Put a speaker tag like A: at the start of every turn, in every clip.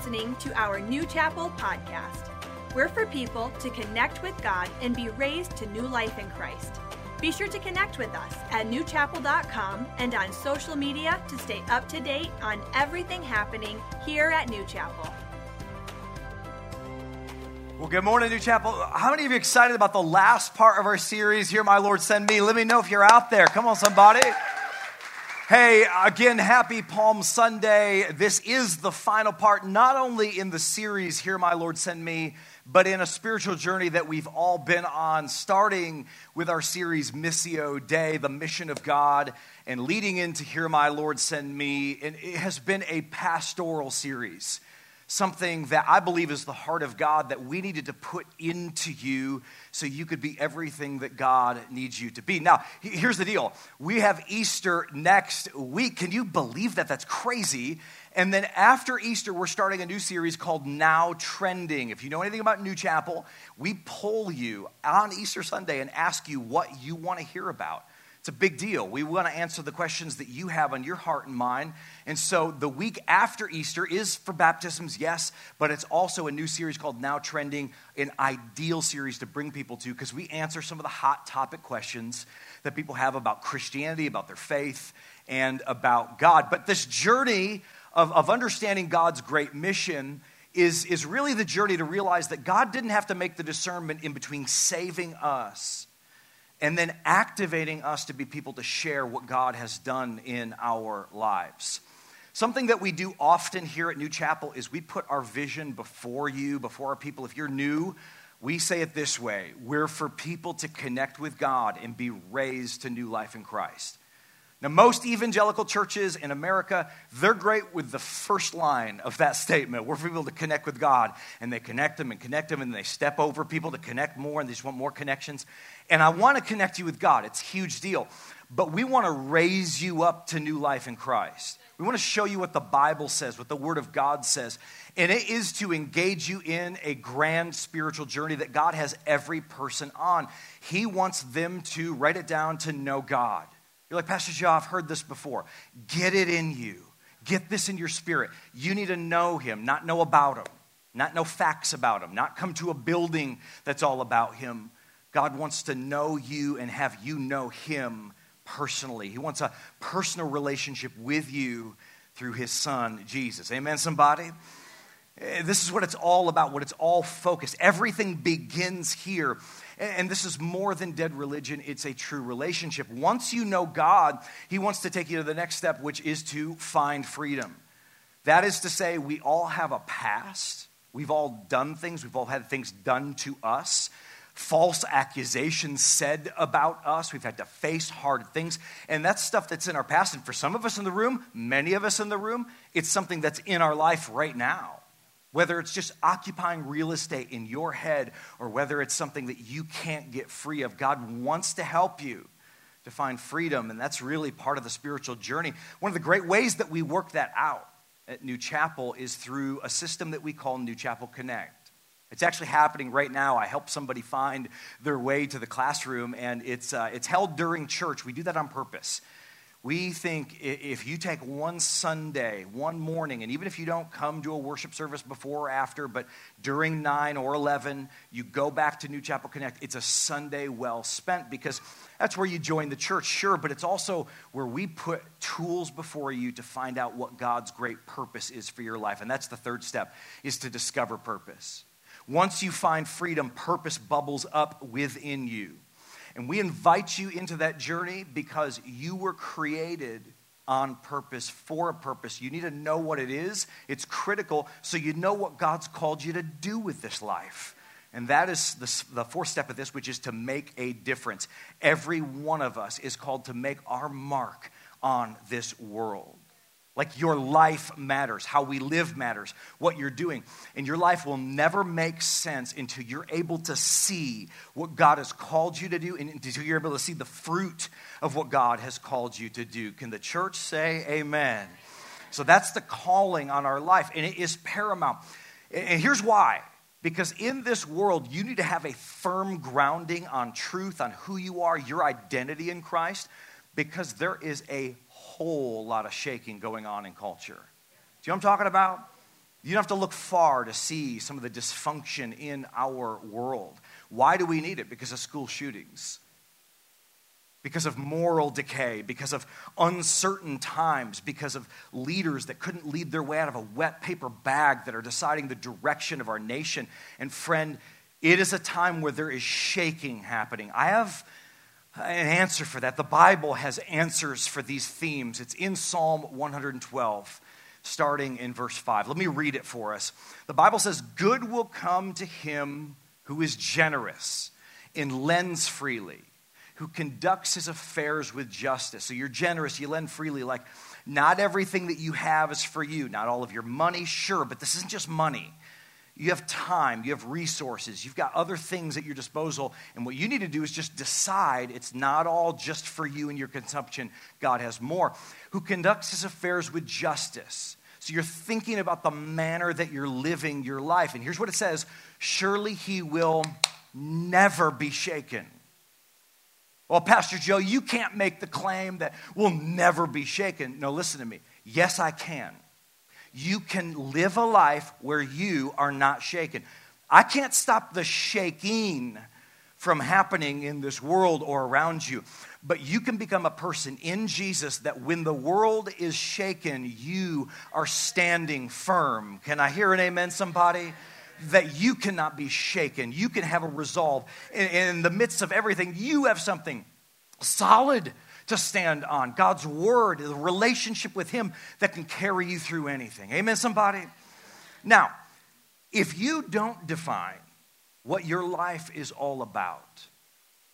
A: listening to our New Chapel podcast. We're for people to connect with God and be raised to new life in Christ. Be sure to connect with us at newchapel.com and on social media to stay up to date on everything happening here at New Chapel.
B: Well, good morning, New Chapel. How many of you excited about the last part of our series, Here My Lord Send Me? Let me know if you're out there. Come on, somebody. Hey, again, happy Palm Sunday. This is the final part, not only in the series, Here My Lord Send Me, but in a spiritual journey that we've all been on, starting with our series, Missio Dei, the mission of God, and leading into Here My Lord Send Me. And it has been a pastoral series something that I believe is the heart of God that we needed to put into you so you could be everything that God needs you to be. Now, here's the deal we have Easter next week. Can you believe that? That's crazy. And then after Easter, we're starting a new series called Now Trending. If you know anything about New Chapel, we poll you on Easter Sunday and ask you what you want to hear about. It's a big deal. We want to answer the questions that you have on your heart and mind. And so the week after Easter is for baptisms, yes, but it's also a new series called Now Trending, an ideal series to bring people to because we answer some of the hot topic questions that people have about Christianity, about their faith, and about God. But this journey of, of understanding God's great mission is, is really the journey to realize that God didn't have to make the discernment in between saving us and then activating us to be people to share what God has done in our lives. Something that we do often here at New Chapel is we put our vision before you, before our people. If you're new, we say it this way we're for people to connect with God and be raised to new life in Christ. Now, most evangelical churches in America, they're great with the first line of that statement. We're for people to connect with God, and they connect them and connect them, and they step over people to connect more, and they just want more connections. And I want to connect you with God. It's a huge deal. But we want to raise you up to new life in Christ. We want to show you what the Bible says, what the Word of God says. And it is to engage you in a grand spiritual journey that God has every person on. He wants them to, write it down, to know God. You're like, Pastor Joe, I've heard this before. Get it in you. Get this in your spirit. You need to know Him, not know about Him, not know facts about Him, not come to a building that's all about Him. God wants to know you and have you know Him personally. He wants a personal relationship with you through his son, Jesus. Amen, somebody? Eh, this is what it's all about, what it's all focused. Everything begins here. And this is more than dead religion, it's a true relationship. Once you know God, He wants to take you to the next step, which is to find freedom. That is to say, we all have a past. We've all done things, we've all had things done to us false accusations said about us. We've had to face hard things. And that's stuff that's in our past. And for some of us in the room, many of us in the room, it's something that's in our life right now. Whether it's just occupying real estate in your head or whether it's something that you can't get free of, God wants to help you to find freedom. And that's really part of the spiritual journey. One of the great ways that we work that out at New Chapel is through a system that we call New Chapel Connect. It's actually happening right now. I help somebody find their way to the classroom, and it's, uh, it's held during church. We do that on purpose. We think if you take one Sunday, one morning, and even if you don't come to a worship service before or after, but during 9 or 11, you go back to New Chapel Connect, it's a Sunday well spent because that's where you join the church, sure, but it's also where we put tools before you to find out what God's great purpose is for your life. And that's the third step, is to discover purpose. Once you find freedom, purpose bubbles up within you. And we invite you into that journey because you were created on purpose, for a purpose. You need to know what it is. It's critical so you know what God's called you to do with this life. And that is the, the fourth step of this, which is to make a difference. Every one of us is called to make our mark on this world. Like your life matters, how we live matters, what you're doing. And your life will never make sense until you're able to see what God has called you to do and until you're able to see the fruit of what God has called you to do. Can the church say amen? So that's the calling on our life, and it is paramount. And here's why because in this world, you need to have a firm grounding on truth, on who you are, your identity in Christ, because there is a whole lot of shaking going on in culture. Do you know what I'm talking about? You don't have to look far to see some of the dysfunction in our world. Why do we need it? Because of school shootings, because of moral decay, because of uncertain times, because of leaders that couldn't lead their way out of a wet paper bag that are deciding the direction of our nation. And friend, it is a time where there is shaking happening. I have an answer for that. The Bible has answers for these themes. It's in Psalm 112 starting in verse 5. Let me read it for us. The Bible says, Good will come to him who is generous and lends freely, who conducts his affairs with justice. So you're generous, you lend freely. Like, not everything that you have is for you, not all of your money, sure, but this isn't just money. You have time, you have resources, you've got other things at your disposal. And what you need to do is just decide it's not all just for you and your consumption. God has more. Who conducts his affairs with justice. So you're thinking about the manner that you're living your life. And here's what it says Surely he will never be shaken. Well, Pastor Joe, you can't make the claim that we'll never be shaken. No, listen to me. Yes, I can you can live a life where you are not shaken. I can't stop the shaking from happening in this world or around you. But you can become a person in Jesus that when the world is shaken, you are standing firm. Can I hear an amen, somebody? That you cannot be shaken. You can have a resolve. In, in the midst of everything, you have something solid to stand on. God's word, the relationship with Him that can carry you through anything. Amen, somebody? Now, if you don't define what your life is all about,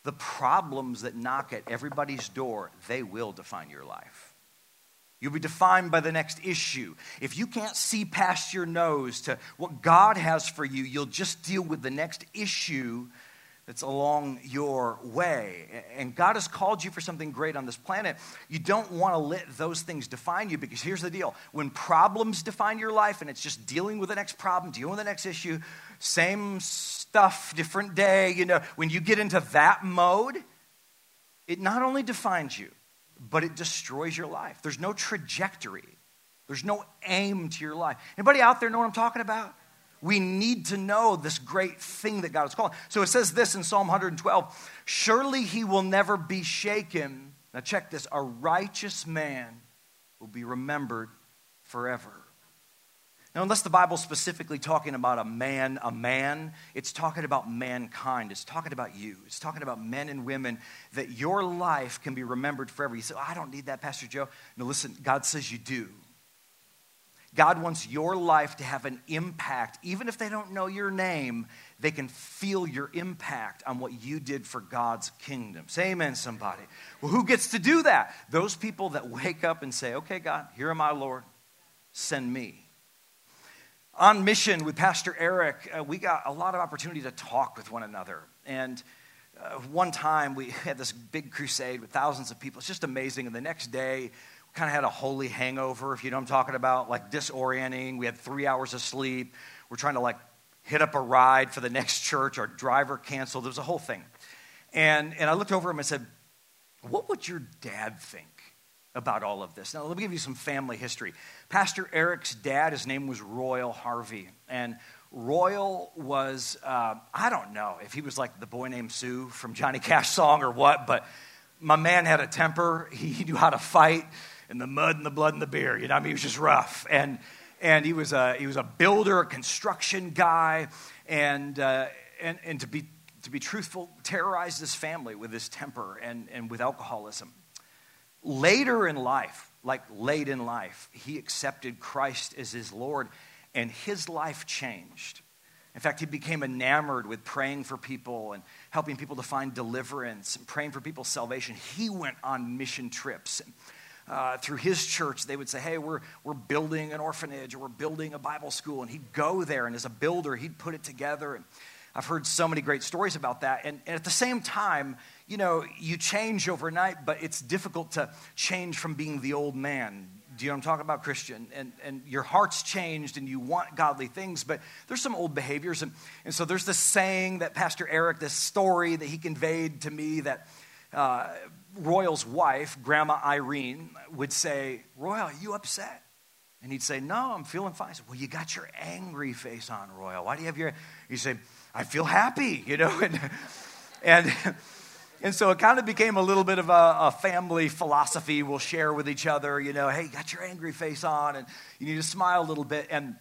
B: the problems that knock at everybody's door, they will define your life. You'll be defined by the next issue. If you can't see past your nose to what God has for you, you'll just deal with the next issue that's along your way. And God has called you for something great on this planet. You don't want to let those things define you because here's the deal when problems define your life and it's just dealing with the next problem, dealing with the next issue, same stuff, different day, you know, when you get into that mode, it not only defines you, but it destroys your life. There's no trajectory. There's no aim to your life. Anybody out there know what I'm talking about? We need to know this great thing that God is calling. So it says this in Psalm 112 Surely he will never be shaken. Now, check this a righteous man will be remembered forever. Now, unless the Bible's specifically talking about a man, a man, it's talking about mankind. It's talking about you. It's talking about men and women that your life can be remembered forever. You say, oh, I don't need that, Pastor Joe. No, listen, God says you do. God wants your life to have an impact. Even if they don't know your name, they can feel your impact on what you did for God's kingdom. Say amen, somebody. Well, who gets to do that? Those people that wake up and say, Okay, God, here am I, Lord. Send me. On mission with Pastor Eric, uh, we got a lot of opportunity to talk with one another. And uh, one time we had this big crusade with thousands of people. It's just amazing. And the next day, kind of had a holy hangover, if you know what I'm talking about, like disorienting. We had three hours of sleep. We're trying to like hit up a ride for the next church. Our driver canceled. There was a whole thing. And, and I looked over him and said, What would your dad think about all of this? Now, let me give you some family history. Pastor Eric's dad, his name was Royal Harvey. And Royal was, uh, I don't know if he was like the boy named Sue from Johnny Cash song or what, but my man had a temper. He knew how to fight and the mud and the blood and the beer. You know, I mean, he was just rough. And, and he, was a, he was a builder, a construction guy, and, uh, and, and to, be, to be truthful, terrorized his family with his temper and, and with alcoholism. Later in life, like late in life, he accepted Christ as his Lord, and his life changed. In fact, he became enamored with praying for people and helping people to find deliverance and praying for people's salvation. He went on mission trips. And uh, through his church, they would say, Hey, we're, we're building an orphanage or we're building a Bible school. And he'd go there, and as a builder, he'd put it together. And I've heard so many great stories about that. And, and at the same time, you know, you change overnight, but it's difficult to change from being the old man. Do you know what I'm talking about, Christian? And, and your heart's changed and you want godly things, but there's some old behaviors. And, and so there's this saying that Pastor Eric, this story that he conveyed to me that uh, Royal's wife, Grandma Irene, would say, Royal, are you upset? And he'd say, No, I'm feeling fine. Said, Well, you got your angry face on, Royal. Why do you have your. He'd say, I feel happy, you know? And, and, and so it kind of became a little bit of a, a, family philosophy we'll share with each other, you know, hey, you got your angry face on and you need to smile a little bit. And,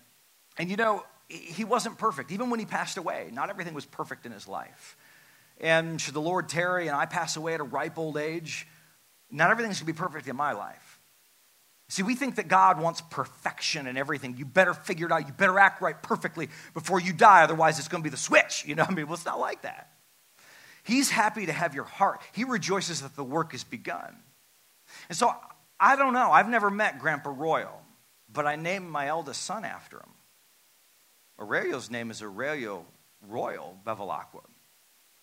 B: and you know, he wasn't perfect. Even when he passed away, not everything was perfect in his life. And should the Lord tarry and I pass away at a ripe old age, not everything's going to be perfect in my life. See, we think that God wants perfection in everything. You better figure it out. You better act right perfectly before you die, otherwise, it's going to be the switch. You know, I mean, well, it's not like that. He's happy to have your heart, He rejoices that the work is begun. And so, I don't know. I've never met Grandpa Royal, but I named my eldest son after him. Aurelio's name is Aurelio Royal Bevelacqua.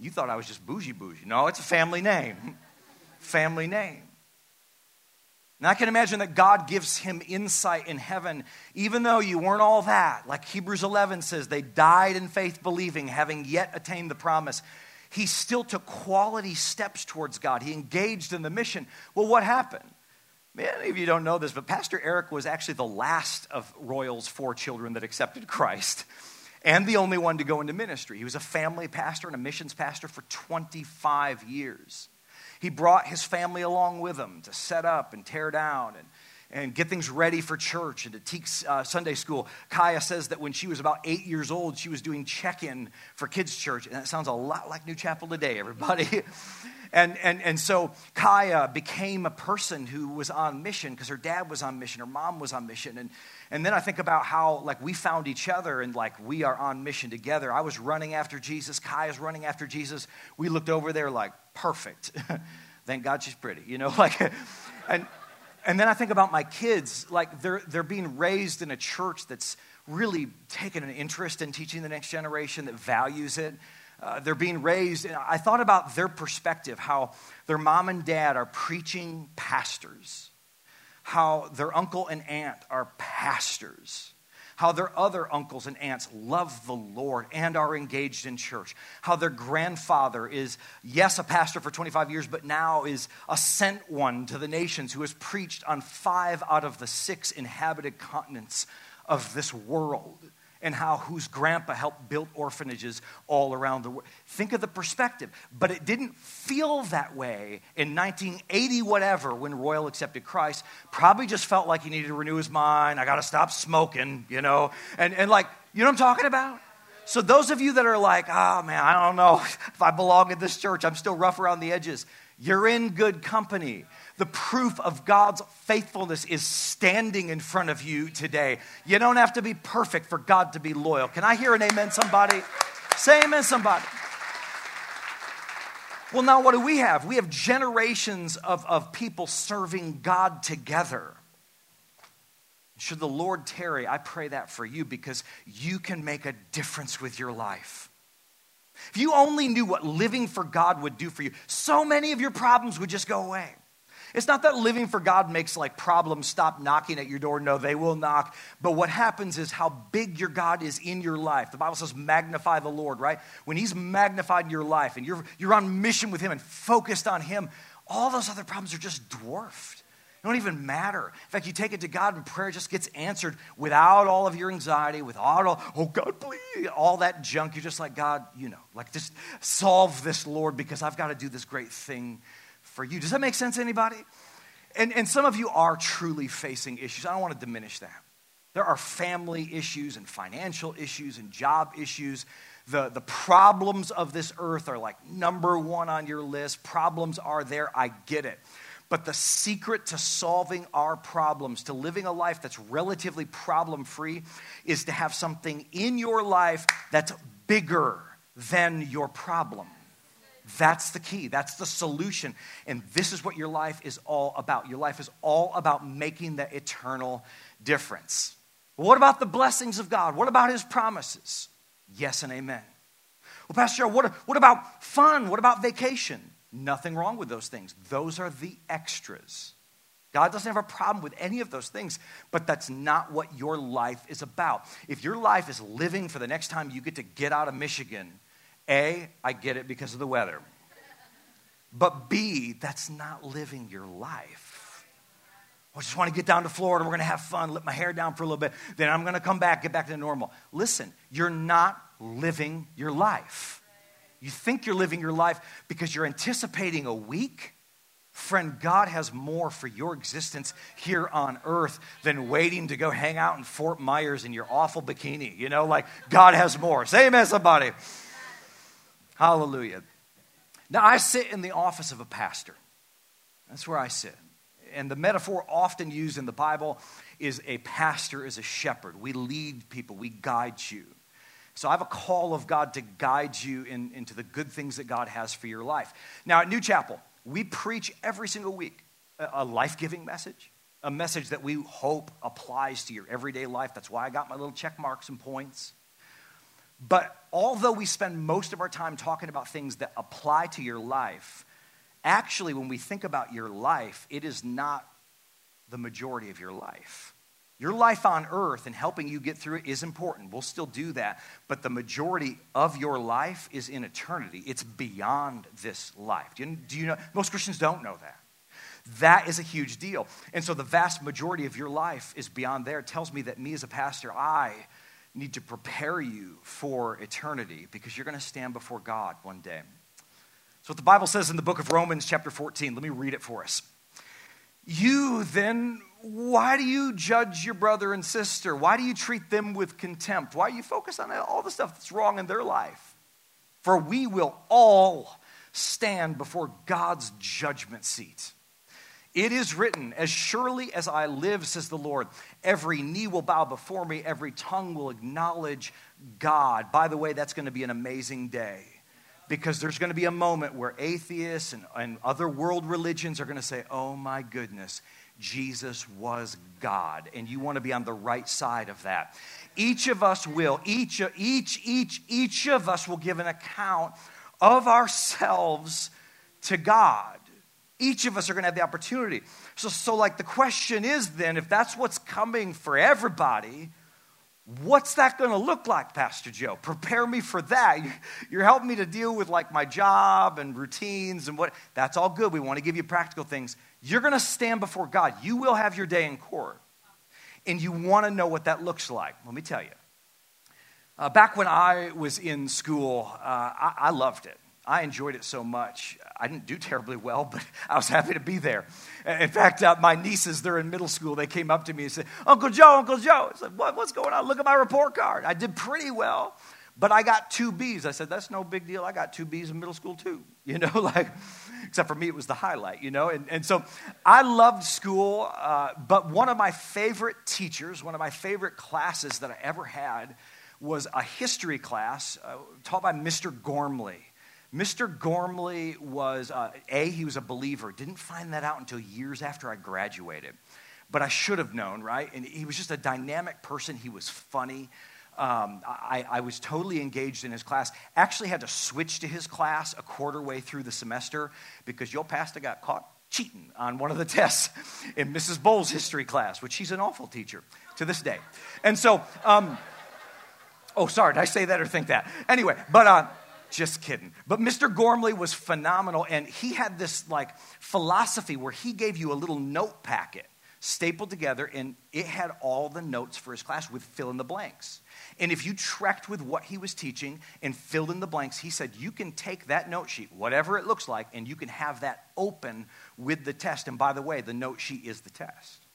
B: You thought I was just bougie bougie. No, it's a family name. family name. And I can imagine that God gives him insight in heaven, even though you weren't all that. Like Hebrews 11 says, they died in faith believing, having yet attained the promise. He still took quality steps towards God. He engaged in the mission. Well, what happened? Many of you don't know this, but Pastor Eric was actually the last of Royal's four children that accepted Christ and the only one to go into ministry. He was a family pastor and a missions pastor for 25 years. He brought his family along with him to set up and tear down and, and get things ready for church and to teach uh, Sunday school. Kaya says that when she was about eight years old, she was doing check in for kids' church. And that sounds a lot like New Chapel today, everybody. and, and, and so Kaya became a person who was on mission because her dad was on mission, her mom was on mission. And, and then I think about how like we found each other and like we are on mission together. I was running after Jesus, Kaya's running after Jesus. We looked over there like perfect. Thank God she's pretty, you know, like and and then I think about my kids, like they're they're being raised in a church that's really taken an interest in teaching the next generation that values it. Uh, they're being raised. And I thought about their perspective, how their mom and dad are preaching pastors how their uncle and aunt are pastors, how their other uncles and aunts love the Lord and are engaged in church, how their grandfather is, yes, a pastor for 25 years, but now is a sent one to the nations who has preached on five out of the six inhabited continents of this world and how whose grandpa helped build orphanages all around the world. Think of the perspective. But it didn't feel that way in 1980, whatever, when Royal accepted Christ. Probably just felt like he needed to renew his mind. I got to stop smoking, you know? And, and like, you know what I'm talking about? So, those of you that are like, oh man, I don't know if I belong in this church, I'm still rough around the edges, you're in good company the proof of God's faithfulness is standing in front of you today. You don't have to be perfect for God to be loyal. Can I hear an amen, somebody? Say amen, somebody. Well, now what do we have? We have generations of, of people serving God together. Should the Lord tarry, I pray that for you because you can make a difference with your life. If you only knew what living for God would do for you, so many of your problems would just go away. It's not that living for God makes like problems stop knocking at your door. No, they will knock. But what happens is how big your God is in your life. The Bible says magnify the Lord, right? When He's magnified in your life and you're, you're on mission with Him and focused on Him, all those other problems are just dwarfed. They don't even matter. In fact, you take it to God and prayer just gets answered without all of your anxiety, without all, oh God, please, all that junk. You're just like, God, you know, like just solve this, Lord, because I've got to do this great thing for you. Does that make sense, to anybody? And, and some of you are truly facing issues. I don't want to diminish that. There are family issues and financial issues and job issues. The, the problems of this earth are like number one on your list. Problems are there, I get it. But the secret to solving our problems, to living a life that's relatively problem free, is to have something in your life that's bigger than your problem. That's the key. That's the solution. And this is what your life is all about. Your life is all about making the eternal difference. What about the blessings of God? What about his promises? Yes and amen. Well, Pastor, what, what about fun? What about vacation? Nothing wrong with those things. Those are the extras. God doesn't have a problem with any of those things, but that's not what your life is about. If your life is living for the next time you get to get out of Michigan a, I get it because of the weather. But B, that's not living your life. I just want to get down to Florida. We're going to have fun, let my hair down for a little bit. Then I'm going to come back, get back to normal. Listen, you're not living your life. You think you're living your life because you're anticipating a week. Friend, God has more for your existence here on earth than waiting to go hang out in Fort Myers in your awful bikini. You know, like God has more. Say amen, somebody. Hallelujah. Now, I sit in the office of a pastor. That's where I sit and the metaphor often used in the Bible is a pastor is a shepherd. We lead people, we guide you. So I have a call of God to guide you in, into the good things that God has for your life. Now, at New Chapel, we preach every single week a, a life giving message, a message that we hope applies to your everyday life. That's why I got my little check marks and points. But although we spend most of our time talking about things that apply to your life, actually, when we think about your life, it is not the majority of your life. Your life on earth and helping you get through it is important. We'll still do that. But the majority of your life is in eternity, it's beyond this life. Do you, do you know? Most Christians don't know that. That is a huge deal. And so the vast majority of your life is beyond there. It tells me that me as a pastor, I need to prepare you for eternity because you're going to stand before God one day. So, what the Bible says in the book of Romans, chapter 14, let me read it for us. You then, why do you judge your brother and sister? Why do you treat them with contempt? Why do you focus on all the stuff that's wrong in their life? For we will all stand before God's judgment seat. It is written, As surely as I live, says the Lord, every knee will bow before me, every tongue will acknowledge God. By the way, that's going to be an amazing day because there's going to be a moment where atheists and, and other world religions are going to say, oh my goodness, Jesus was God. And you want to be on the right side of that. Each of us will, each, each, each, each of us will give an account of ourselves to God. Each of us are going to have the opportunity. So, so like the question is then, if that's what's coming for everybody, What's that going to look like, Pastor Joe? Prepare me for that. You're helping me to deal with like my job and routines and what. That's all good. We want to give you practical things. You're going to stand before God. You will have your day in court. And you want to know what that looks like. Let me tell you. Uh, back when I was in school, uh, I, I loved it. I enjoyed it so much. I didn't do terribly well, but I was happy to be there. In fact, uh, my nieces, they're in middle school, they came up to me and said, Uncle Joe, Uncle Joe. I said, what, What's going on? Look at my report card. I did pretty well, but I got two B's. I said, That's no big deal. I got two B's in middle school, too. You know, like, except for me, it was the highlight, you know? And, and so I loved school, uh, but one of my favorite teachers, one of my favorite classes that I ever had was a history class uh, taught by Mr. Gormley. Mr. Gormley was, uh, A, he was a believer. Didn't find that out until years after I graduated. But I should have known, right? And he was just a dynamic person. He was funny. Um, I, I, was totally engaged in his class. Actually, had to switch to his class a quarter way through the semester because your pastor got caught cheating on one of the tests in Mrs. Bowles' history class, which she's an awful teacher to this day. And so, um, oh, sorry, did I say that or think that? Anyway, but uh, just kidding. But Mr. Gormley was phenomenal, and he had this like philosophy where he gave you a little note packet stapled together, and it had all the notes for his class with fill in the blanks. And if you trekked with what he was teaching and filled in the blanks, he said you can take that note sheet, whatever it looks like, and you can have that open with the test. And by the way, the note sheet is the test.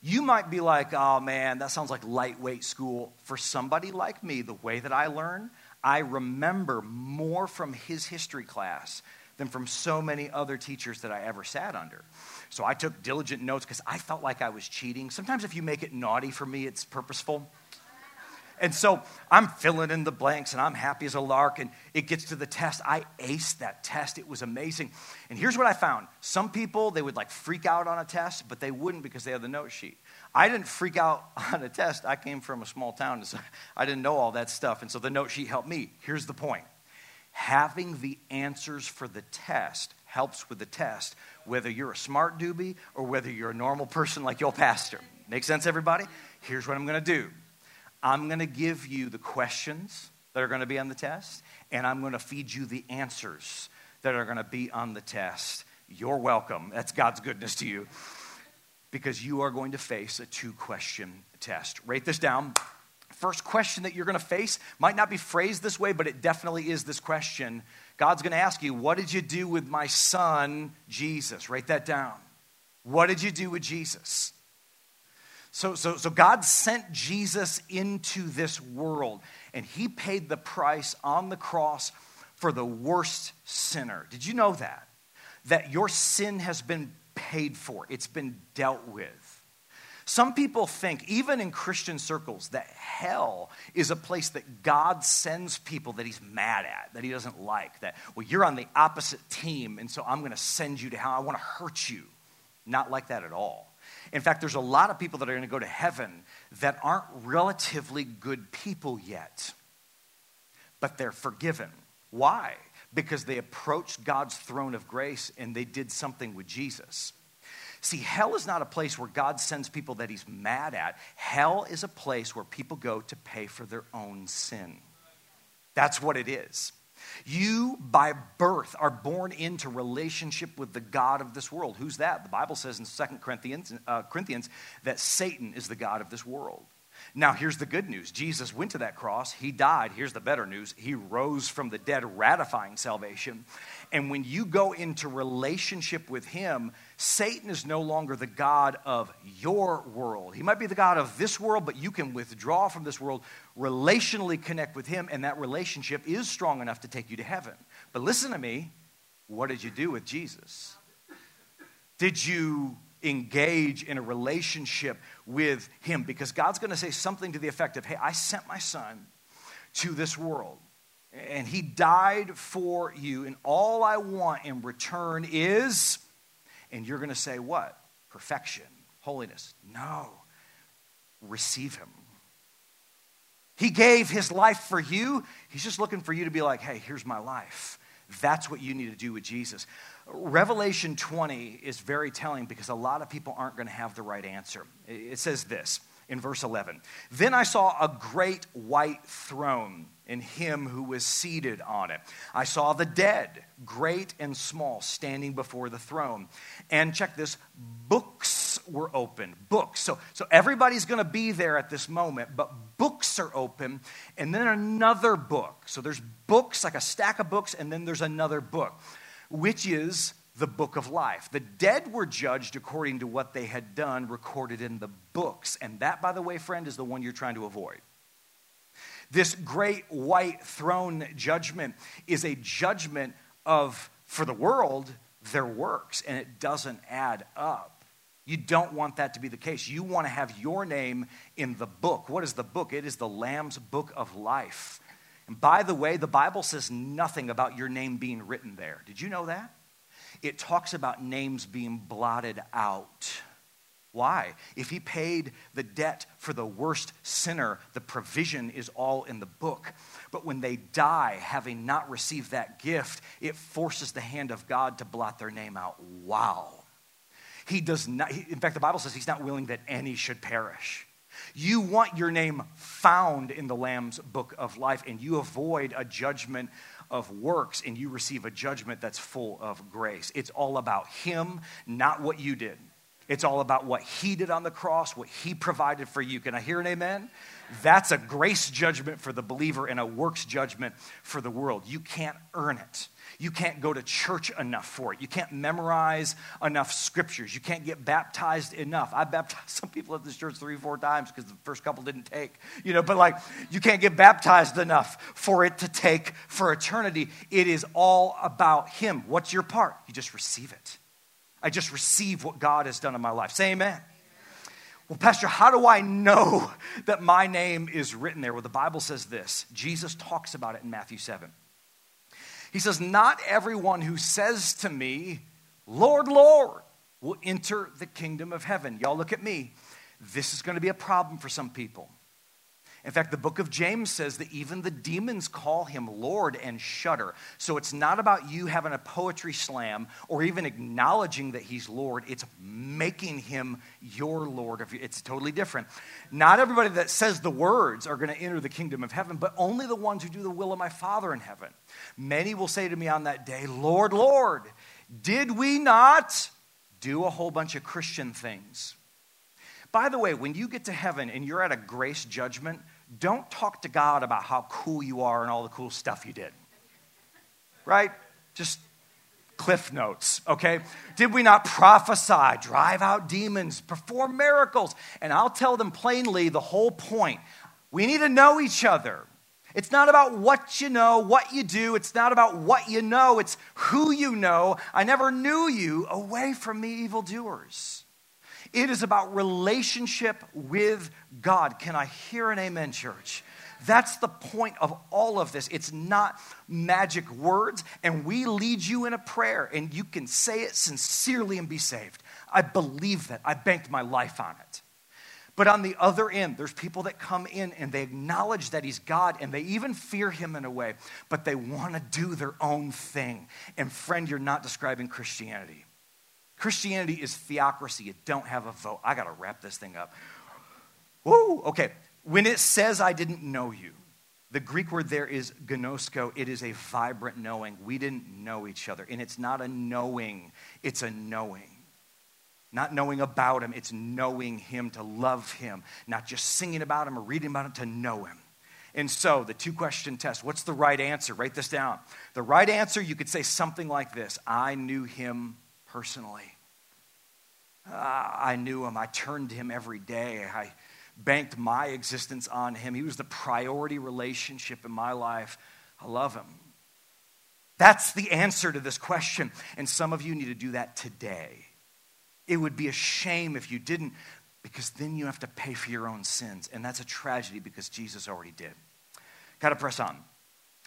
B: You might be like, oh man, that sounds like lightweight school. For somebody like me, the way that I learn, I remember more from his history class than from so many other teachers that I ever sat under. So I took diligent notes because I felt like I was cheating. Sometimes, if you make it naughty for me, it's purposeful. And so I'm filling in the blanks and I'm happy as a lark. And it gets to the test. I aced that test. It was amazing. And here's what I found some people, they would like freak out on a test, but they wouldn't because they had the note sheet. I didn't freak out on a test. I came from a small town, so I didn't know all that stuff. And so the note sheet helped me. Here's the point having the answers for the test helps with the test, whether you're a smart doobie or whether you're a normal person like your pastor. Make sense, everybody? Here's what I'm going to do I'm going to give you the questions that are going to be on the test, and I'm going to feed you the answers that are going to be on the test. You're welcome. That's God's goodness to you. Because you are going to face a two question test. Write this down. First question that you're going to face might not be phrased this way, but it definitely is this question. God's going to ask you, What did you do with my son, Jesus? Write that down. What did you do with Jesus? So, so, so God sent Jesus into this world, and he paid the price on the cross for the worst sinner. Did you know that? That your sin has been paid for, it's been dealt with. Some people think, even in Christian circles, that hell is a place that God sends people that he's mad at, that he doesn't like. That, well, you're on the opposite team, and so I'm going to send you to hell. I want to hurt you. Not like that at all. In fact, there's a lot of people that are going to go to heaven that aren't relatively good people yet, but they're forgiven. Why? Because they approached God's throne of grace and they did something with Jesus. See, hell is not a place where God sends people that he's mad at. Hell is a place where people go to pay for their own sin. That's what it is. You, by birth, are born into relationship with the God of this world. Who's that? The Bible says in 2 Corinthians, uh, Corinthians that Satan is the God of this world. Now, here's the good news Jesus went to that cross, he died. Here's the better news he rose from the dead, ratifying salvation. And when you go into relationship with him, Satan is no longer the God of your world. He might be the God of this world, but you can withdraw from this world, relationally connect with him, and that relationship is strong enough to take you to heaven. But listen to me what did you do with Jesus? Did you engage in a relationship with Him because God's going to say something to the effect of, Hey, I sent my son to this world and He died for you, and all I want in return is, and you're going to say, What? Perfection, holiness. No, receive Him. He gave His life for you. He's just looking for you to be like, Hey, here's my life. That's what you need to do with Jesus. Revelation 20 is very telling because a lot of people aren't going to have the right answer. It says this in verse 11 Then I saw a great white throne and him who was seated on it. I saw the dead, great and small, standing before the throne. And check this books were open. Books. So, so everybody's going to be there at this moment, but books are open, and then another book. So there's books, like a stack of books, and then there's another book which is the book of life. The dead were judged according to what they had done, recorded in the books. And that, by the way, friend, is the one you're trying to avoid. This great white throne judgment is a judgment of, for the world, their works, and it doesn't add up. You don't want that to be the case. You want to have your name in the book. What is the book? It is the Lamb's book of life. And by the way, the Bible says nothing about your name being written there. Did you know that? It talks about names being blotted out. Why? If he paid the debt for the worst sinner, the provision is all in the book. But when they die, having not received that gift, it forces the hand of God to blot their name out. Wow. He does not, in fact, the Bible says he's not willing that any should perish. You want your name found in the Lamb's book of life, and you avoid a judgment of works, and you receive a judgment that's full of grace. It's all about Him, not what you did. It's all about what He did on the cross, what He provided for you. Can I hear an amen? That's a grace judgment for the believer and a works judgment for the world. You can't earn it. You can't go to church enough for it. You can't memorize enough scriptures. You can't get baptized enough. I baptized some people at this church three, four times because the first couple didn't take. You know, but like you can't get baptized enough for it to take for eternity. It is all about Him. What's your part? You just receive it. I just receive what God has done in my life. Say amen. Well, Pastor, how do I know that my name is written there? Well, the Bible says this. Jesus talks about it in Matthew 7. He says, Not everyone who says to me, Lord, Lord, will enter the kingdom of heaven. Y'all look at me. This is going to be a problem for some people. In fact, the book of James says that even the demons call him Lord and shudder. So it's not about you having a poetry slam or even acknowledging that he's Lord. It's making him your Lord. It's totally different. Not everybody that says the words are going to enter the kingdom of heaven, but only the ones who do the will of my Father in heaven. Many will say to me on that day, Lord, Lord, did we not do a whole bunch of Christian things? By the way, when you get to heaven and you're at a grace judgment, don't talk to God about how cool you are and all the cool stuff you did. Right? Just cliff notes, okay? Did we not prophesy, drive out demons, perform miracles? And I'll tell them plainly the whole point. We need to know each other. It's not about what you know, what you do. It's not about what you know. It's who you know. I never knew you away from me, evildoers. It is about relationship with God. Can I hear an amen, church? That's the point of all of this. It's not magic words, and we lead you in a prayer, and you can say it sincerely and be saved. I believe that. I banked my life on it. But on the other end, there's people that come in and they acknowledge that He's God and they even fear Him in a way, but they want to do their own thing. And friend, you're not describing Christianity. Christianity is theocracy. You don't have a vote. I got to wrap this thing up. Whoa, okay. When it says, I didn't know you, the Greek word there is gnosko. It is a vibrant knowing. We didn't know each other. And it's not a knowing, it's a knowing. Not knowing about him, it's knowing him to love him, not just singing about him or reading about him, to know him. And so, the two question test what's the right answer? Write this down. The right answer, you could say something like this I knew him personally. Uh, I knew him. I turned to him every day. I banked my existence on him. He was the priority relationship in my life. I love him. That's the answer to this question. And some of you need to do that today. It would be a shame if you didn't, because then you have to pay for your own sins. And that's a tragedy because Jesus already did. Got to press on.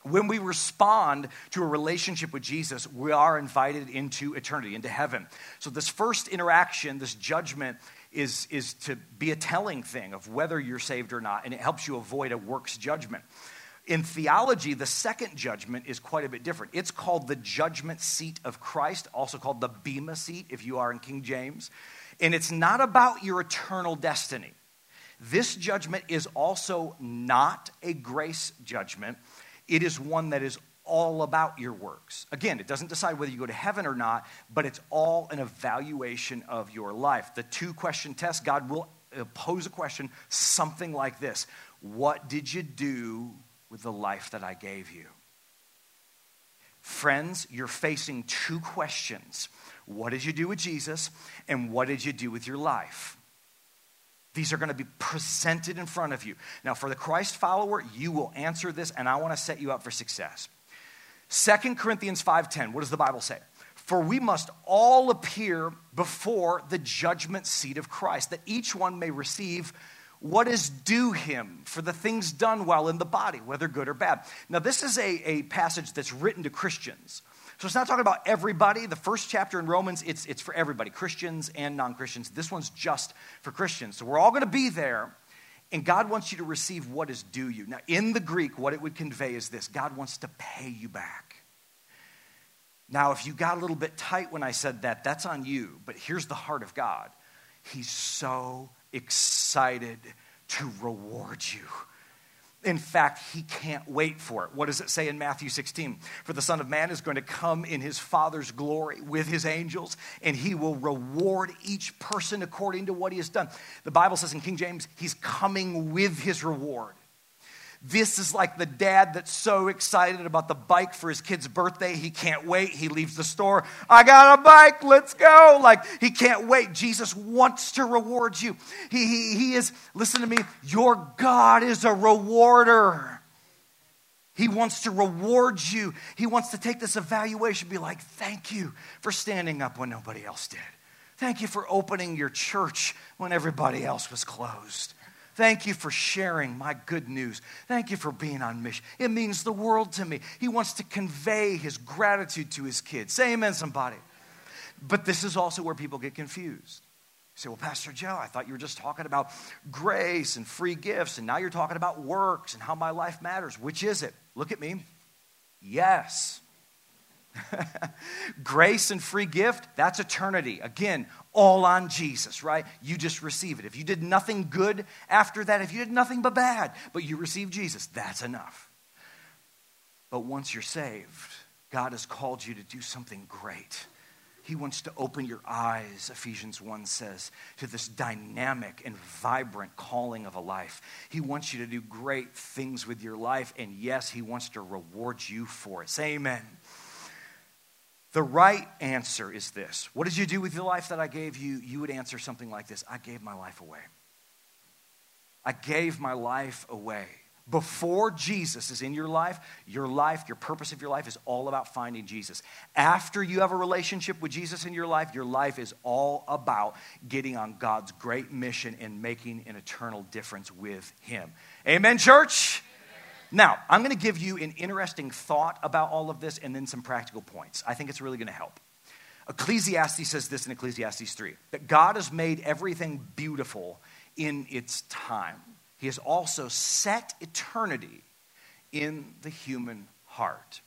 B: When we respond to a relationship with Jesus, we are invited into eternity, into heaven. So, this first interaction, this judgment, is, is to be a telling thing of whether you're saved or not, and it helps you avoid a works judgment. In theology, the second judgment is quite a bit different. It's called the judgment seat of Christ, also called the Bema seat if you are in King James. And it's not about your eternal destiny. This judgment is also not a grace judgment, it is one that is all about your works. Again, it doesn't decide whether you go to heaven or not, but it's all an evaluation of your life. The two question test, God will pose a question something like this What did you do with the life that I gave you. Friends, you're facing two questions. What did you do with Jesus, and what did you do with your life? These are going to be presented in front of you. Now, for the Christ follower, you will answer this, and I want to set you up for success. Second Corinthians 5:10, what does the Bible say? For we must all appear before the judgment seat of Christ, that each one may receive what is due him for the things done while in the body, whether good or bad. Now, this is a, a passage that's written to Christians. So it's not talking about everybody. The first chapter in Romans, it's, it's for everybody, Christians and non Christians. This one's just for Christians. So we're all going to be there, and God wants you to receive what is due you. Now, in the Greek, what it would convey is this God wants to pay you back. Now, if you got a little bit tight when I said that, that's on you. But here's the heart of God He's so excited to reward you. In fact, he can't wait for it. What does it say in Matthew 16? For the Son of Man is going to come in his Father's glory with his angels, and he will reward each person according to what he has done. The Bible says in King James, he's coming with his reward. This is like the dad that's so excited about the bike for his kid's birthday. He can't wait. He leaves the store. I got a bike. Let's go. Like, he can't wait. Jesus wants to reward you. He, he, he is, listen to me, your God is a rewarder. He wants to reward you. He wants to take this evaluation, be like, thank you for standing up when nobody else did. Thank you for opening your church when everybody else was closed. Thank you for sharing my good news. Thank you for being on mission. It means the world to me. He wants to convey his gratitude to his kids. Say amen, somebody. But this is also where people get confused. You say, well, Pastor Joe, I thought you were just talking about grace and free gifts, and now you're talking about works and how my life matters. Which is it? Look at me. Yes. Grace and free gift, that's eternity. Again, all on Jesus, right? You just receive it. If you did nothing good after that, if you did nothing but bad, but you received Jesus, that's enough. But once you're saved, God has called you to do something great. He wants to open your eyes, Ephesians 1 says, to this dynamic and vibrant calling of a life. He wants you to do great things with your life, and yes, He wants to reward you for it. Say amen. The right answer is this What did you do with the life that I gave you? You would answer something like this I gave my life away. I gave my life away. Before Jesus is in your life, your life, your purpose of your life is all about finding Jesus. After you have a relationship with Jesus in your life, your life is all about getting on God's great mission and making an eternal difference with Him. Amen, church? Now, I'm going to give you an interesting thought about all of this and then some practical points. I think it's really going to help. Ecclesiastes says this in Ecclesiastes 3 that God has made everything beautiful in its time. He has also set eternity in the human heart.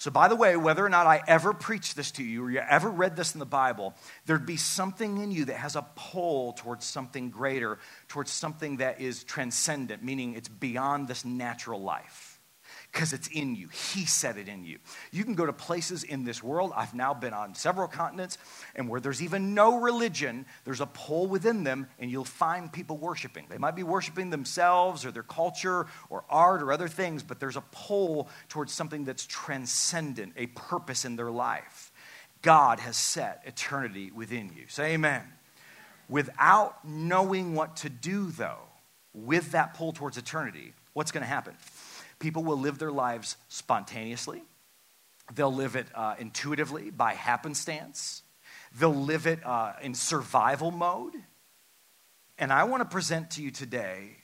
B: So, by the way, whether or not I ever preached this to you or you ever read this in the Bible, there'd be something in you that has a pull towards something greater, towards something that is transcendent, meaning it's beyond this natural life because it's in you. He set it in you. You can go to places in this world. I've now been on several continents, and where there's even no religion, there's a pull within them, and you'll find people worshiping. They might be worshiping themselves or their culture or art or other things, but there's a pull towards something that's transcendent, a purpose in their life. God has set eternity within you. Say amen. Without knowing what to do, though, with that pull towards eternity, what's going to happen? People will live their lives spontaneously, they'll live it uh, intuitively by happenstance, they'll live it uh, in survival mode. And I want to present to you today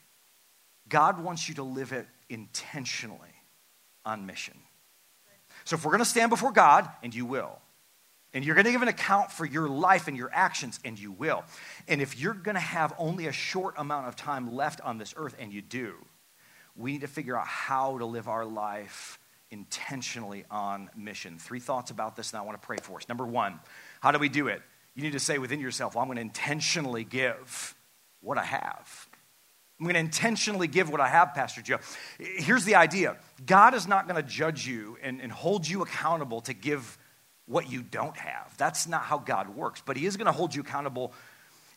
B: God wants you to live it intentionally on mission. So if we're going to stand before God, and you will, and you're going to give an account for your life and your actions, and you will. And if you're going to have only a short amount of time left on this earth, and you do, we need to figure out how to live our life intentionally on mission. Three thoughts about this, and I want to pray for us. Number one, how do we do it? You need to say within yourself, well, I'm going to intentionally give what I have. I'm going to intentionally give what I have, Pastor Joe. Here's the idea God is not going to judge you and, and hold you accountable to give what you don't have. That's not how God works. But He is going to hold you accountable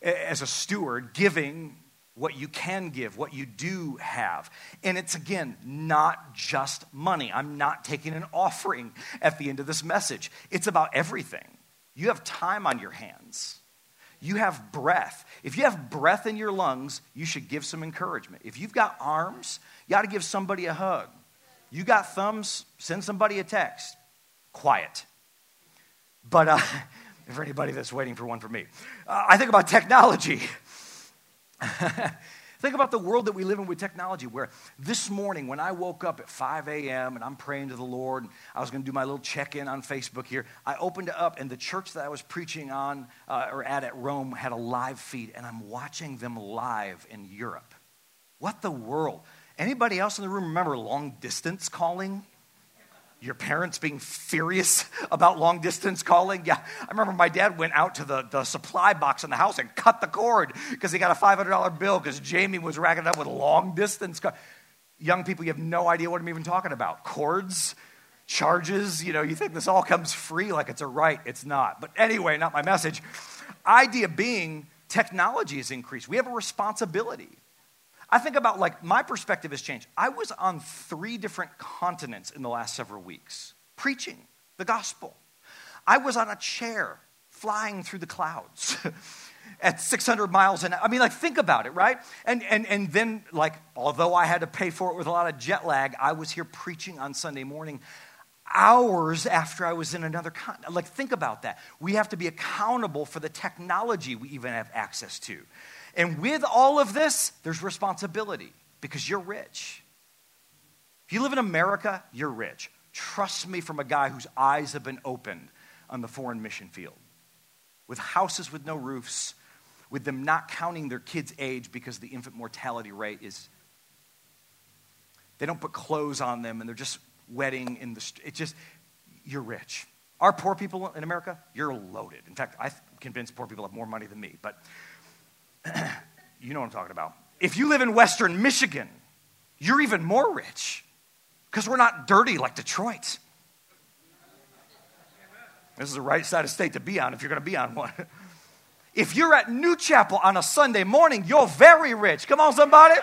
B: as a steward, giving what you can give, what you do have. And it's again not just money. I'm not taking an offering at the end of this message. It's about everything. You have time on your hands. You have breath. If you have breath in your lungs, you should give some encouragement. If you've got arms, you got to give somebody a hug. You got thumbs, send somebody a text. Quiet. But uh, for anybody that's waiting for one for me, uh, I think about technology. Think about the world that we live in with technology, where this morning when I woke up at 5 a.m. and I'm praying to the Lord, and I was going to do my little check in on Facebook here, I opened it up, and the church that I was preaching on uh, or at at Rome had a live feed, and I'm watching them live in Europe. What the world? Anybody else in the room remember long distance calling? Your parents being furious about long distance calling. Yeah, I remember my dad went out to the, the supply box in the house and cut the cord because he got a $500 bill because Jamie was racking up with long distance. Young people, you have no idea what I'm even talking about. Cords, charges, you know, you think this all comes free like it's a right. It's not. But anyway, not my message. Idea being, technology has increased. We have a responsibility I think about like my perspective has changed. I was on three different continents in the last several weeks preaching the gospel. I was on a chair flying through the clouds. at 600 miles an hour. I mean, like, think about it, right? And, and, and then, like, although I had to pay for it with a lot of jet lag, I was here preaching on Sunday morning hours after I was in another continent. Like, think about that. We have to be accountable for the technology we even have access to. And with all of this, there's responsibility because you're rich. If you live in America, you're rich. Trust me from a guy whose eyes have been opened on the foreign mission field. With houses with no roofs, with them not counting their kids' age because the infant mortality rate is. They don't put clothes on them and they're just wetting in the. It's just, you're rich. Our poor people in America, you're loaded. In fact, I'm convinced poor people have more money than me, but you know what I'm talking about. If you live in Western Michigan, you're even more rich because we're not dirty like Detroit. This is the right side of state to be on if you're going to be on one. If you're at New Chapel on a Sunday morning, you're very rich. Come on, somebody.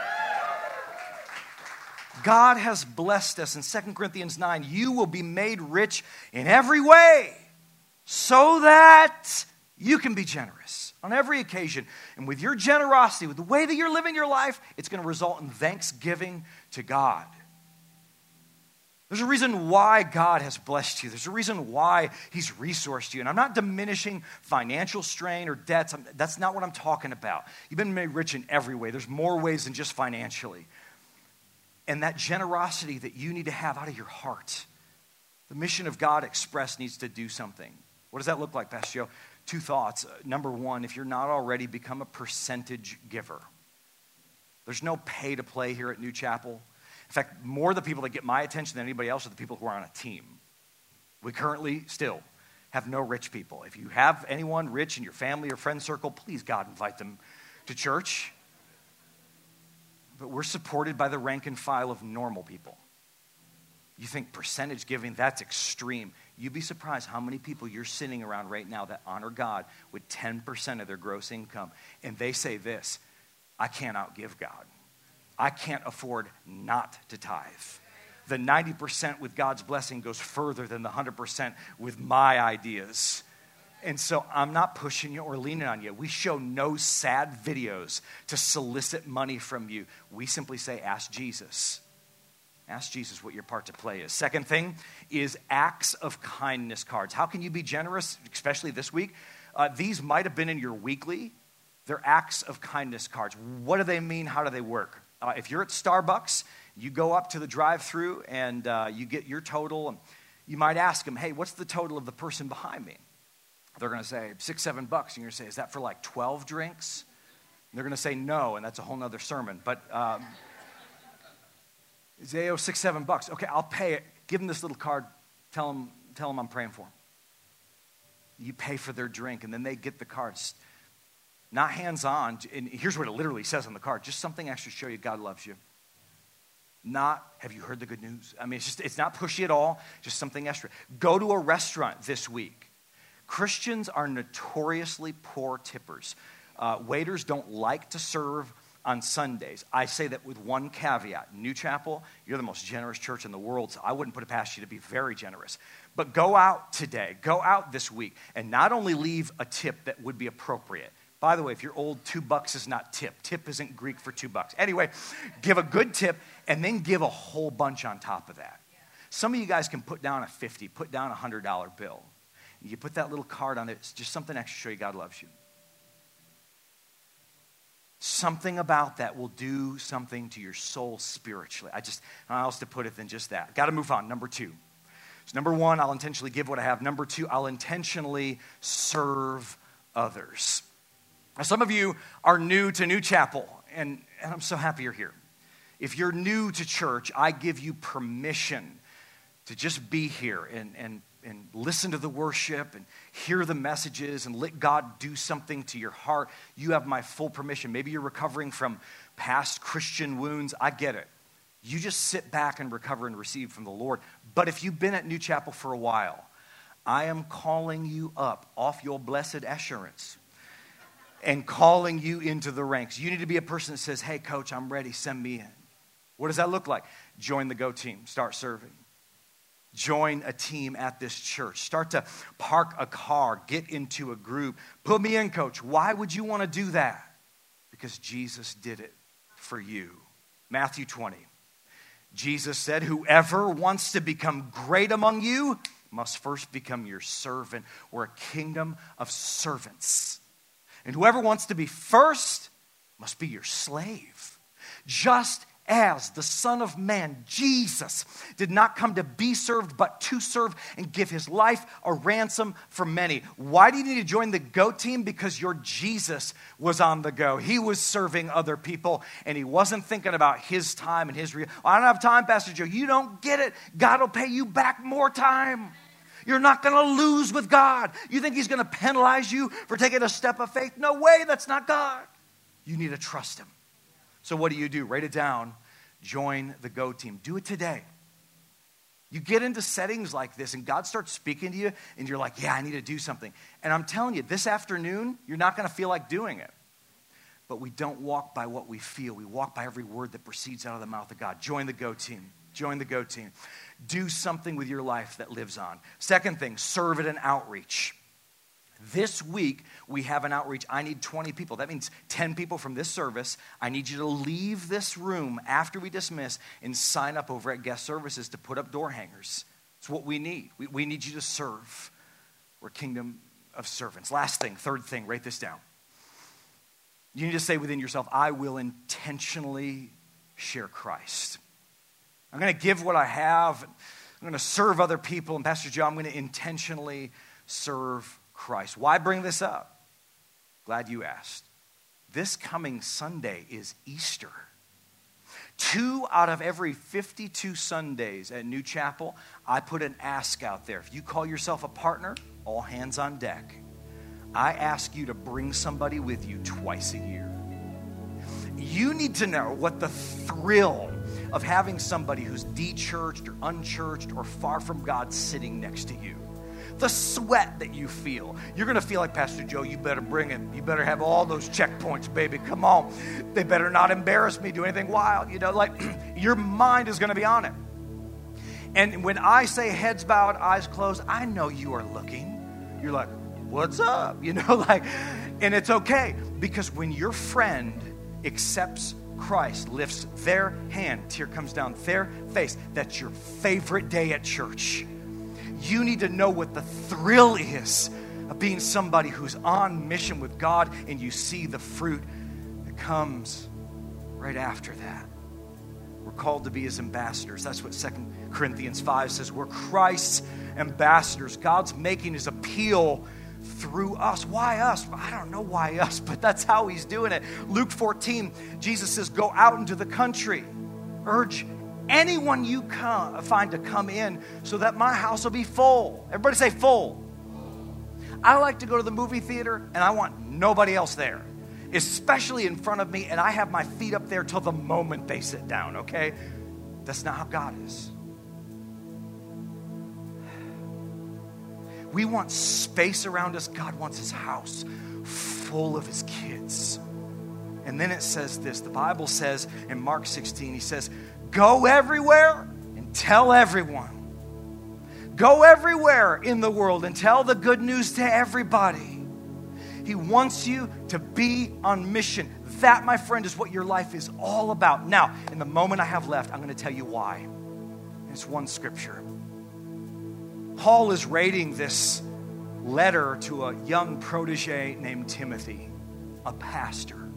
B: God has blessed us in 2 Corinthians 9. You will be made rich in every way so that you can be generous on every occasion. And with your generosity, with the way that you're living your life, it's going to result in thanksgiving to God. There's a reason why God has blessed you. There's a reason why He's resourced you. And I'm not diminishing financial strain or debts. That's not what I'm talking about. You've been made rich in every way, there's more ways than just financially. And that generosity that you need to have out of your heart. The mission of God Express needs to do something. What does that look like, Pastor Joe? Two thoughts. Uh, number one, if you're not already, become a percentage giver. There's no pay to play here at New Chapel. In fact, more of the people that get my attention than anybody else are the people who are on a team. We currently still have no rich people. If you have anyone rich in your family or friend circle, please, God, invite them to church. But we're supported by the rank and file of normal people. You think percentage giving, that's extreme. You'd be surprised how many people you're sitting around right now that honor God with 10% of their gross income. And they say this I can't outgive God. I can't afford not to tithe. The 90% with God's blessing goes further than the 100% with my ideas. And so I'm not pushing you or leaning on you. We show no sad videos to solicit money from you. We simply say, ask Jesus. Ask Jesus what your part to play is. Second thing is acts of kindness cards. How can you be generous, especially this week? Uh, these might have been in your weekly. They're acts of kindness cards. What do they mean? How do they work? Uh, if you're at Starbucks, you go up to the drive through and uh, you get your total. And you might ask them, hey, what's the total of the person behind me? They're going to say six, seven bucks. And you're going to say, is that for like 12 drinks? And they're going to say no, and that's a whole nother sermon. But um, they owe six, seven bucks. Okay, I'll pay it. Give them this little card. Tell them, tell them I'm praying for them. You pay for their drink, and then they get the cards not hands on. And here's what it literally says on the card just something extra to show you God loves you. Not, have you heard the good news? I mean, it's just, it's not pushy at all, just something extra. Go to a restaurant this week. Christians are notoriously poor tippers. Uh, waiters don't like to serve on Sundays. I say that with one caveat New Chapel, you're the most generous church in the world, so I wouldn't put it past you to be very generous. But go out today, go out this week, and not only leave a tip that would be appropriate, by the way, if you're old, two bucks is not tip. Tip isn't Greek for two bucks. Anyway, give a good tip and then give a whole bunch on top of that. Some of you guys can put down a 50, put down a $100 bill. You put that little card on it, it's just something extra to show you God loves you. Something about that will do something to your soul spiritually. I just, I else to put it than just that. Got to move on. Number two. So, number one, I'll intentionally give what I have. Number two, I'll intentionally serve others. Now, some of you are new to New Chapel, and, and I'm so happy you're here. If you're new to church, I give you permission to just be here and, and, and listen to the worship and hear the messages and let God do something to your heart. You have my full permission. Maybe you're recovering from past Christian wounds. I get it. You just sit back and recover and receive from the Lord. But if you've been at New Chapel for a while, I am calling you up off your blessed assurance and calling you into the ranks. You need to be a person that says, Hey, coach, I'm ready, send me in. What does that look like? Join the Go team, start serving. Join a team at this church. Start to park a car, get into a group. Put me in, coach. Why would you want to do that? Because Jesus did it for you. Matthew 20. Jesus said, Whoever wants to become great among you must first become your servant. We're a kingdom of servants. And whoever wants to be first must be your slave. Just as the Son of Man, Jesus, did not come to be served, but to serve and give his life a ransom for many. Why do you need to join the Go team? Because your Jesus was on the go. He was serving other people, and he wasn't thinking about his time and his. Re- I don't have time, Pastor Joe. You don't get it. God will pay you back more time. You're not going to lose with God. You think He's going to penalize you for taking a step of faith? No way, that's not God. You need to trust Him. So, what do you do? Write it down. Join the Go team. Do it today. You get into settings like this, and God starts speaking to you, and you're like, Yeah, I need to do something. And I'm telling you, this afternoon, you're not going to feel like doing it. But we don't walk by what we feel, we walk by every word that proceeds out of the mouth of God. Join the Go team. Join the Go team. Do something with your life that lives on. Second thing, serve at an outreach. This week, we have an outreach. I need 20 people. That means 10 people from this service. I need you to leave this room after we dismiss and sign up over at guest services to put up door hangers. It's what we need. We, we need you to serve. We're kingdom of servants. Last thing, third thing, write this down. You need to say within yourself, I will intentionally share Christ. I'm going to give what I have. I'm going to serve other people. And Pastor Joe, I'm going to intentionally serve Christ. Why bring this up? Glad you asked. This coming Sunday is Easter. Two out of every 52 Sundays at New Chapel, I put an ask out there. If you call yourself a partner, all hands on deck. I ask you to bring somebody with you twice a year. You need to know what the thrill of having somebody who's de-churched or unchurched or far from God sitting next to you the sweat that you feel. You're going to feel like, Pastor Joe, you better bring it. You better have all those checkpoints, baby. Come on. They better not embarrass me, do anything wild. You know, like your mind is going to be on it. And when I say heads bowed, eyes closed, I know you are looking. You're like, what's up? You know, like, and it's okay because when your friend accepts Christ, lifts their hand, tear comes down their face, that's your favorite day at church you need to know what the thrill is of being somebody who's on mission with God and you see the fruit that comes right after that. We're called to be his ambassadors. That's what Second Corinthians 5 says. We're Christ's ambassadors. God's making his appeal through us. Why us? I don't know why us, but that's how he's doing it. Luke 14, Jesus says, Go out into the country, urge anyone you come, find to come in so that my house will be full. Everybody say full. I like to go to the movie theater and I want nobody else there, especially in front of me, and I have my feet up there till the moment they sit down, okay? That's not how God is. We want space around us. God wants his house full of his kids. And then it says this the Bible says in Mark 16, he says, Go everywhere and tell everyone. Go everywhere in the world and tell the good news to everybody. He wants you to be on mission. That, my friend, is what your life is all about. Now, in the moment I have left, I'm going to tell you why. It's one scripture. Paul is writing this letter to a young protege named Timothy, a pastor.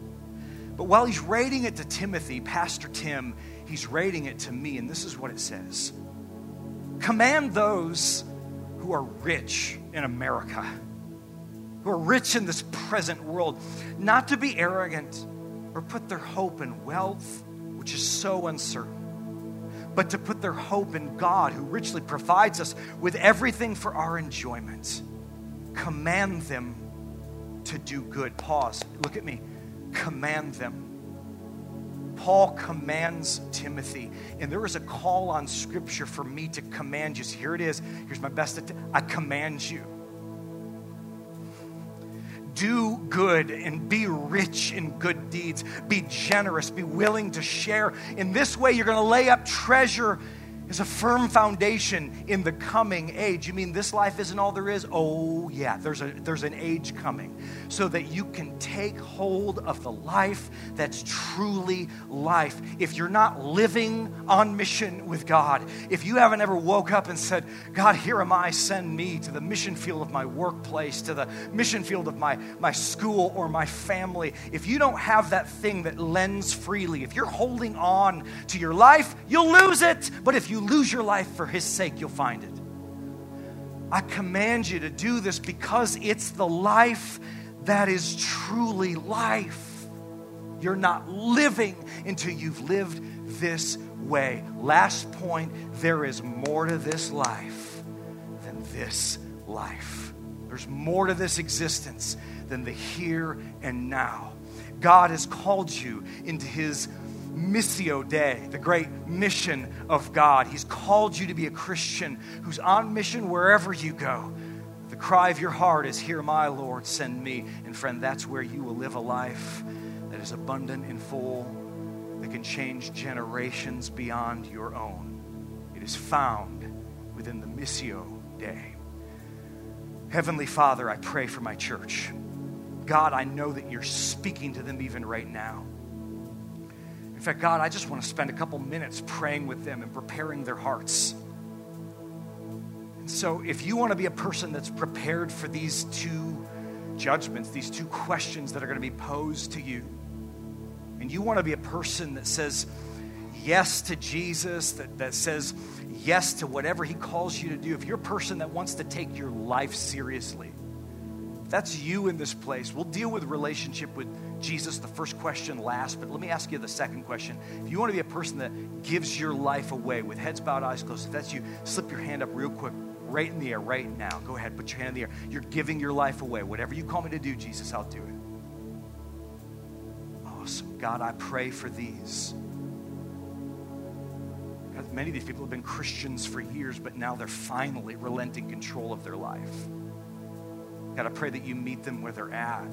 B: But while he's writing it to Timothy, Pastor Tim, he's writing it to me, and this is what it says Command those who are rich in America, who are rich in this present world, not to be arrogant or put their hope in wealth, which is so uncertain, but to put their hope in God, who richly provides us with everything for our enjoyment. Command them to do good. Pause. Look at me command them. Paul commands Timothy, and there is a call on Scripture for me to command you. So here it is. Here's my best. I command you. Do good and be rich in good deeds. Be generous. Be willing to share. In this way, you're going to lay up treasure is a firm foundation in the coming age. You mean this life isn't all there is? Oh, yeah, there's, a, there's an age coming so that you can take hold of the life that's truly life. If you're not living on mission with God, if you haven't ever woke up and said, God, here am I, send me to the mission field of my workplace, to the mission field of my, my school or my family, if you don't have that thing that lends freely, if you're holding on to your life, you'll lose it. But if you lose your life for His sake, you'll find it. I command you to do this because it's the life that is truly life. You're not living until you've lived this way. Last point there is more to this life than this life. There's more to this existence than the here and now. God has called you into His Missio Dei, the great mission of God. He's called you to be a Christian who's on mission wherever you go. The cry of your heart is, Hear my Lord, send me. And friend, that's where you will live a life that is abundant and full, that can change generations beyond your own. It is found within the Missio Dei. Heavenly Father, I pray for my church. God, I know that you're speaking to them even right now. In fact, God, I just want to spend a couple minutes praying with them and preparing their hearts. And so, if you want to be a person that's prepared for these two judgments, these two questions that are going to be posed to you, and you want to be a person that says yes to Jesus, that, that says yes to whatever he calls you to do, if you're a person that wants to take your life seriously, that's you in this place. We'll deal with relationship with Jesus, the first question last, but let me ask you the second question. If you want to be a person that gives your life away with heads bowed, eyes closed, if that's you, slip your hand up real quick, right in the air, right now. Go ahead, put your hand in the air. You're giving your life away. Whatever you call me to do, Jesus, I'll do it. Awesome. God, I pray for these. God, many of these people have been Christians for years, but now they're finally relenting control of their life. God, I pray that you meet them where they're at.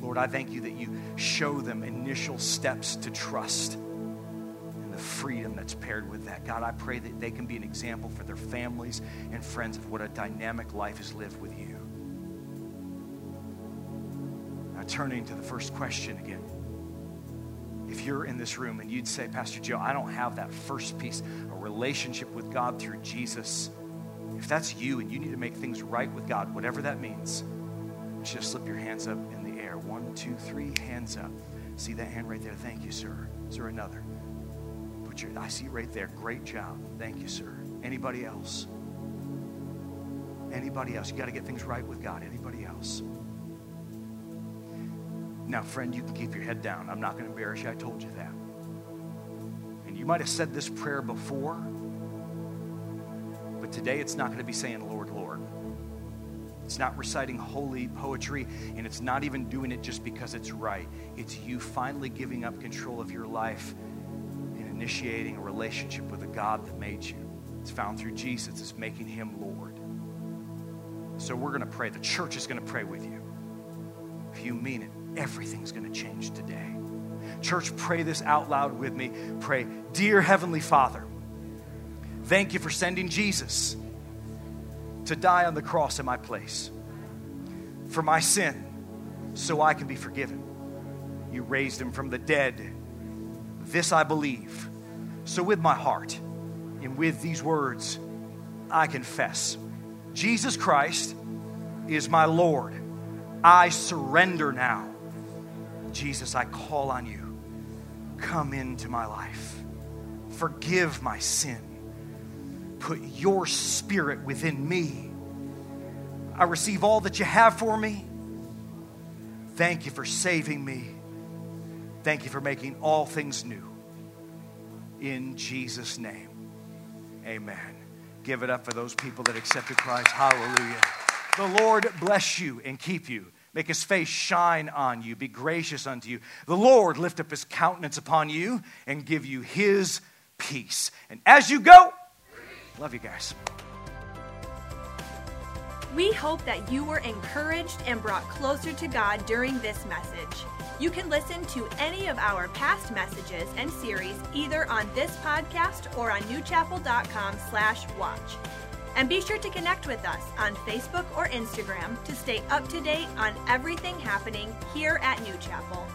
B: Lord, I thank you that you show them initial steps to trust and the freedom that's paired with that. God, I pray that they can be an example for their families and friends of what a dynamic life is lived with you. Now, turning to the first question again. If you're in this room and you'd say, Pastor Joe, I don't have that first piece, a relationship with God through Jesus if that's you and you need to make things right with God, whatever that means, just slip your hands up. Two, three, hands up. See that hand right there? Thank you, sir. Is there another? Put your I see right there. Great job. Thank you, sir. Anybody else? Anybody else? You got to get things right with God. Anybody else? Now, friend, you can keep your head down. I'm not going to embarrass you. I told you that. And you might have said this prayer before but today it's not going to be saying, Lord, Lord. It's not reciting holy poetry, and it's not even doing it just because it's right. It's you finally giving up control of your life and initiating a relationship with the God that made you. It's found through Jesus, it's making him Lord. So we're going to pray. The church is going to pray with you. If you mean it, everything's going to change today. Church, pray this out loud with me. Pray, Dear Heavenly Father, Thank you for sending Jesus to die on the cross in my place for my sin so I can be forgiven. You raised him from the dead. This I believe. So, with my heart and with these words, I confess Jesus Christ is my Lord. I surrender now. Jesus, I call on you. Come into my life. Forgive my sin put your spirit within me. I receive all that you have for me. Thank you for saving me. Thank you for making all things new. In Jesus' name, amen. Give it up for those people that accepted Christ. Hallelujah. The Lord bless you and keep you. Make his face shine on you, be gracious unto you. The Lord lift up his countenance upon you and give you his peace. And as you go, Love you guys.
A: We hope that you were encouraged and brought closer to God during this message. You can listen to any of our past messages and series either on this podcast or on newchapel.com slash watch. And be sure to connect with us on Facebook or Instagram to stay up to date on everything happening here at New Chapel.